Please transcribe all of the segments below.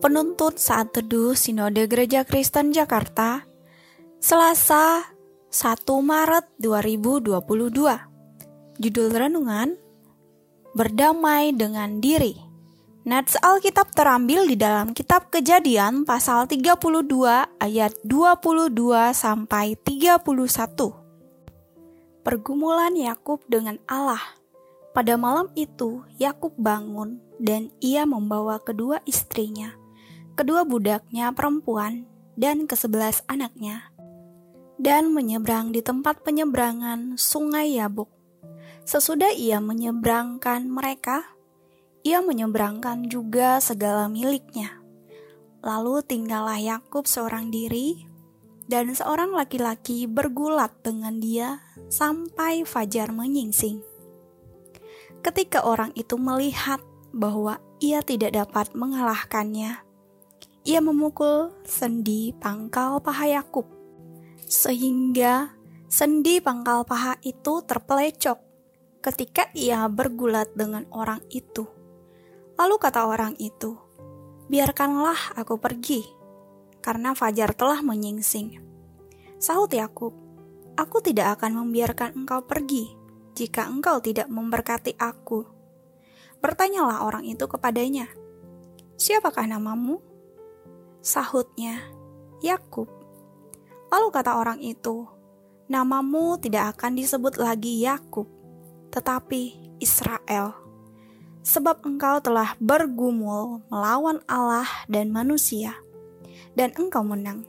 Penuntut Saat Teduh Sinode Gereja Kristen Jakarta Selasa 1 Maret 2022 Judul Renungan Berdamai dengan Diri. Nats Alkitab terambil di dalam kitab kejadian pasal 32 ayat 22 sampai 31 Pergumulan Yakub dengan Allah. Pada malam itu, Yakub bangun dan ia membawa kedua istrinya, kedua budaknya perempuan, dan kesebelas anaknya, dan menyeberang di tempat penyeberangan sungai Yabuk. Sesudah ia menyeberangkan mereka, ia menyeberangkan juga segala miliknya. Lalu tinggallah Yakub seorang diri, dan seorang laki-laki bergulat dengan dia sampai fajar menyingsing. Ketika orang itu melihat bahwa ia tidak dapat mengalahkannya, ia memukul sendi pangkal paha Yakub, sehingga sendi pangkal paha itu terpelecok ketika ia bergulat dengan orang itu. Lalu kata orang itu, "Biarkanlah aku pergi, karena fajar telah menyingsing." Sahut Yakub, "Aku tidak akan membiarkan engkau pergi jika engkau tidak memberkati aku." Bertanyalah orang itu kepadanya, "Siapakah namamu?" Sahutnya, Yakub. Lalu kata orang itu, "Namamu tidak akan disebut lagi Yakub, tetapi Israel, sebab engkau telah bergumul melawan Allah dan manusia, dan engkau menang."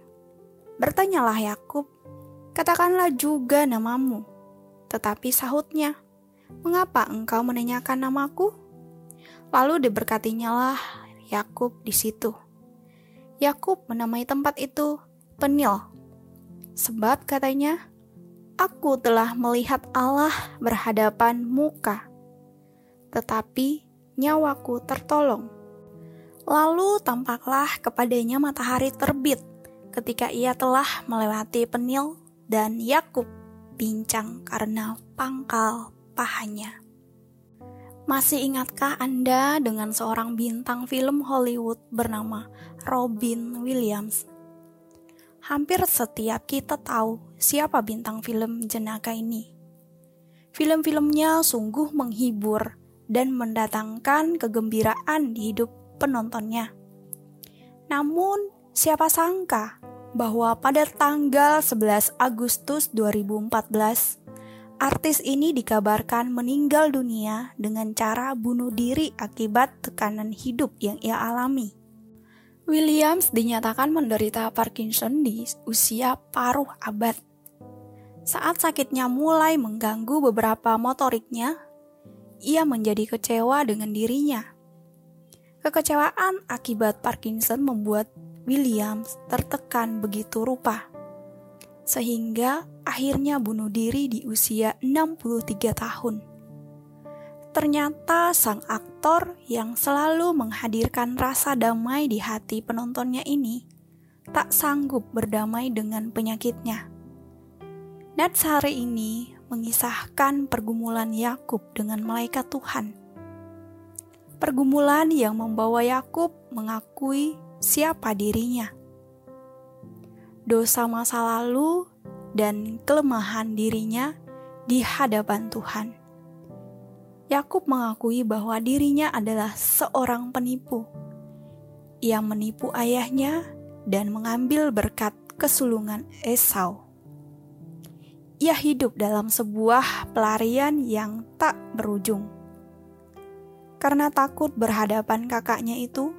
Bertanyalah Yakub, "Katakanlah juga namamu." Tetapi sahutnya, "Mengapa engkau menanyakan namaku?" Lalu diberkatinyalah Yakub di situ. Yakub menamai tempat itu Penil. Sebab katanya, Aku telah melihat Allah berhadapan muka, tetapi nyawaku tertolong. Lalu tampaklah kepadanya matahari terbit ketika ia telah melewati Penil dan Yakub bincang karena pangkal pahanya. Masih ingatkah Anda dengan seorang bintang film Hollywood bernama Robin Williams? Hampir setiap kita tahu siapa bintang film jenaka ini. Film-filmnya sungguh menghibur dan mendatangkan kegembiraan di hidup penontonnya. Namun, siapa sangka bahwa pada tanggal 11 Agustus 2014 artis ini dikabarkan meninggal dunia dengan cara bunuh diri akibat tekanan hidup yang ia alami. Williams dinyatakan menderita Parkinson di usia paruh abad. Saat sakitnya mulai mengganggu beberapa motoriknya, ia menjadi kecewa dengan dirinya. Kekecewaan akibat Parkinson membuat Williams tertekan begitu rupa sehingga akhirnya bunuh diri di usia 63 tahun. Ternyata sang aktor yang selalu menghadirkan rasa damai di hati penontonnya ini tak sanggup berdamai dengan penyakitnya. Nats hari ini mengisahkan pergumulan Yakub dengan malaikat Tuhan. Pergumulan yang membawa Yakub mengakui siapa dirinya dosa masa lalu, dan kelemahan dirinya di hadapan Tuhan. Yakub mengakui bahwa dirinya adalah seorang penipu. Ia menipu ayahnya dan mengambil berkat kesulungan Esau. Ia hidup dalam sebuah pelarian yang tak berujung. Karena takut berhadapan kakaknya itu,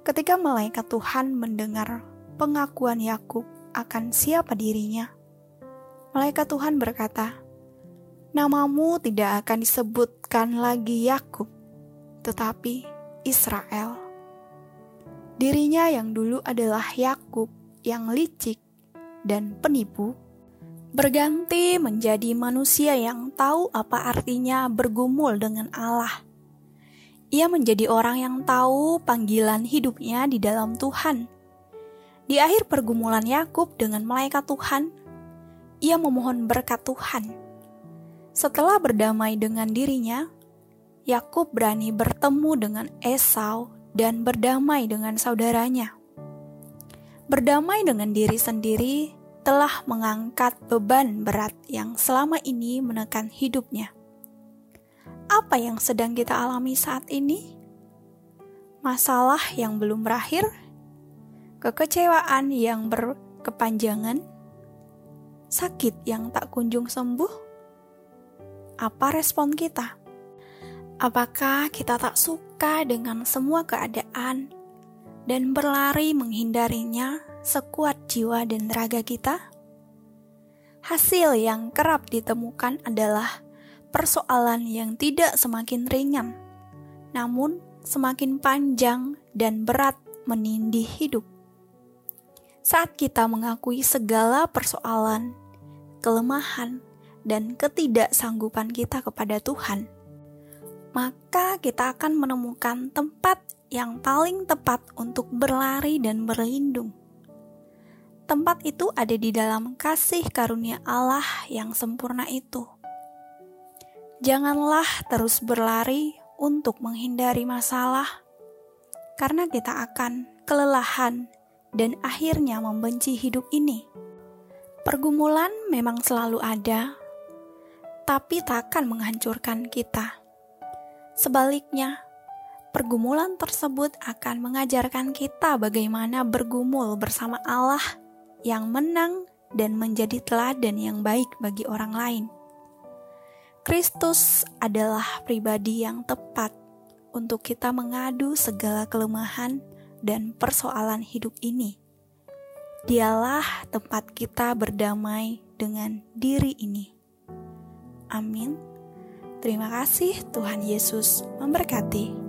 ketika malaikat Tuhan mendengar pengakuan Yakub akan siapa dirinya, malaikat Tuhan berkata, "Namamu tidak akan disebutkan lagi Yakub, tetapi Israel." Dirinya yang dulu adalah Yakub yang licik dan penipu, berganti menjadi manusia yang tahu apa artinya bergumul dengan Allah. Ia menjadi orang yang tahu panggilan hidupnya di dalam Tuhan di akhir pergumulan Yakub dengan malaikat Tuhan, ia memohon berkat Tuhan. Setelah berdamai dengan dirinya, Yakub berani bertemu dengan Esau dan berdamai dengan saudaranya. Berdamai dengan diri sendiri telah mengangkat beban berat yang selama ini menekan hidupnya. Apa yang sedang kita alami saat ini? Masalah yang belum berakhir, kekecewaan yang berkepanjangan, sakit yang tak kunjung sembuh. Apa respon kita? Apakah kita tak suka dengan semua keadaan dan berlari menghindarinya sekuat jiwa dan raga kita? Hasil yang kerap ditemukan adalah persoalan yang tidak semakin ringan, namun semakin panjang dan berat menindih hidup. Saat kita mengakui segala persoalan, kelemahan, dan ketidaksanggupan kita kepada Tuhan, maka kita akan menemukan tempat yang paling tepat untuk berlari dan berlindung. Tempat itu ada di dalam kasih karunia Allah yang sempurna itu. Janganlah terus berlari untuk menghindari masalah, karena kita akan kelelahan dan akhirnya membenci hidup ini. Pergumulan memang selalu ada, tapi takkan menghancurkan kita Sebaliknya, pergumulan tersebut akan mengajarkan kita bagaimana bergumul bersama Allah yang menang dan menjadi teladan yang baik bagi orang lain. Kristus adalah pribadi yang tepat untuk kita mengadu segala kelemahan dan persoalan hidup ini. Dialah tempat kita berdamai dengan diri ini. Amin. Terima kasih, Tuhan Yesus memberkati.